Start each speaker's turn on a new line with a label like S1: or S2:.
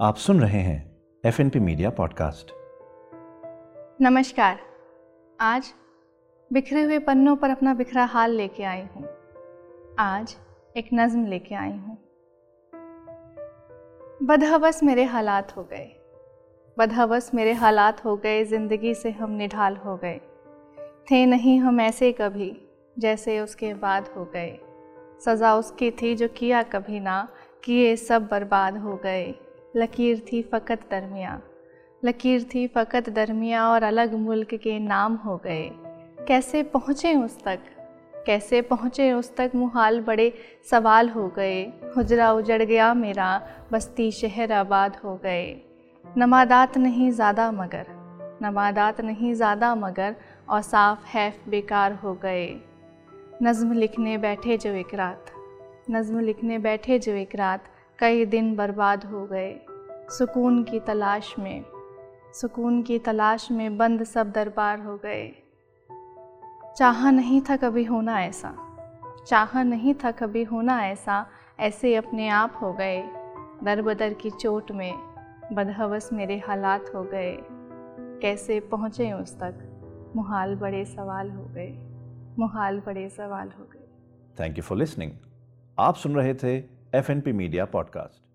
S1: आप सुन रहे हैं F N P media podcast
S2: नमस्कार। आज बिखरे हुए पन्नों पर अपना बिखरा हाल लेके आई हूँ। आज एक नज्म लेके आई हूँ। बदहवस मेरे हालात हो गए। बदहवस मेरे हालात हो गए, ज़िंदगी से हम निढाल हो गए। थे नहीं हम ऐसे कभी, जैसे उसके बाद हो गए। सज़ा उसकी थी जो किया कभी ना, किए सब बर्बाद हो गए। लकीर थी फ़कत दरमिया। लकीर थी फ़कत दरमिया और अलग मुल्क के नाम हो गए। कैसे पहुँचे उस तक? कैसे पहुँचे उस तक मुहाल बड़े सवाल हो गए। हुजरा उजड़ गया मेरा, बस्ती शहर आबाद हो गए। नमादात नहीं ज़्यादा मगर, नमादात नहीं ज़्यादा मगर और साफ़ हैफ बेकार हो गए। नज़म लिखने बैठे जो एक रात, नज़म लिखने बैठे जो एक रात कई दिन बर्बाद हो गए। सुकून की तलाश में, सुकून की तलाश में बंद सब दरबार हो गए। चाहा नहीं था कभी होना ऐसा। चाहा नहीं था कभी होना ऐसा, ऐसे अपने आप हो गए। दर बदर की चोट में बदहवस मेरे हालात हो गए। कैसे पहुँचे उस तक? मुहाल बड़े सवाल हो गए। मुहाल बड़े सवाल हो गए।
S1: थैंक यू फॉर लिसनिंग आप सुन रहे थे F N P media podcast.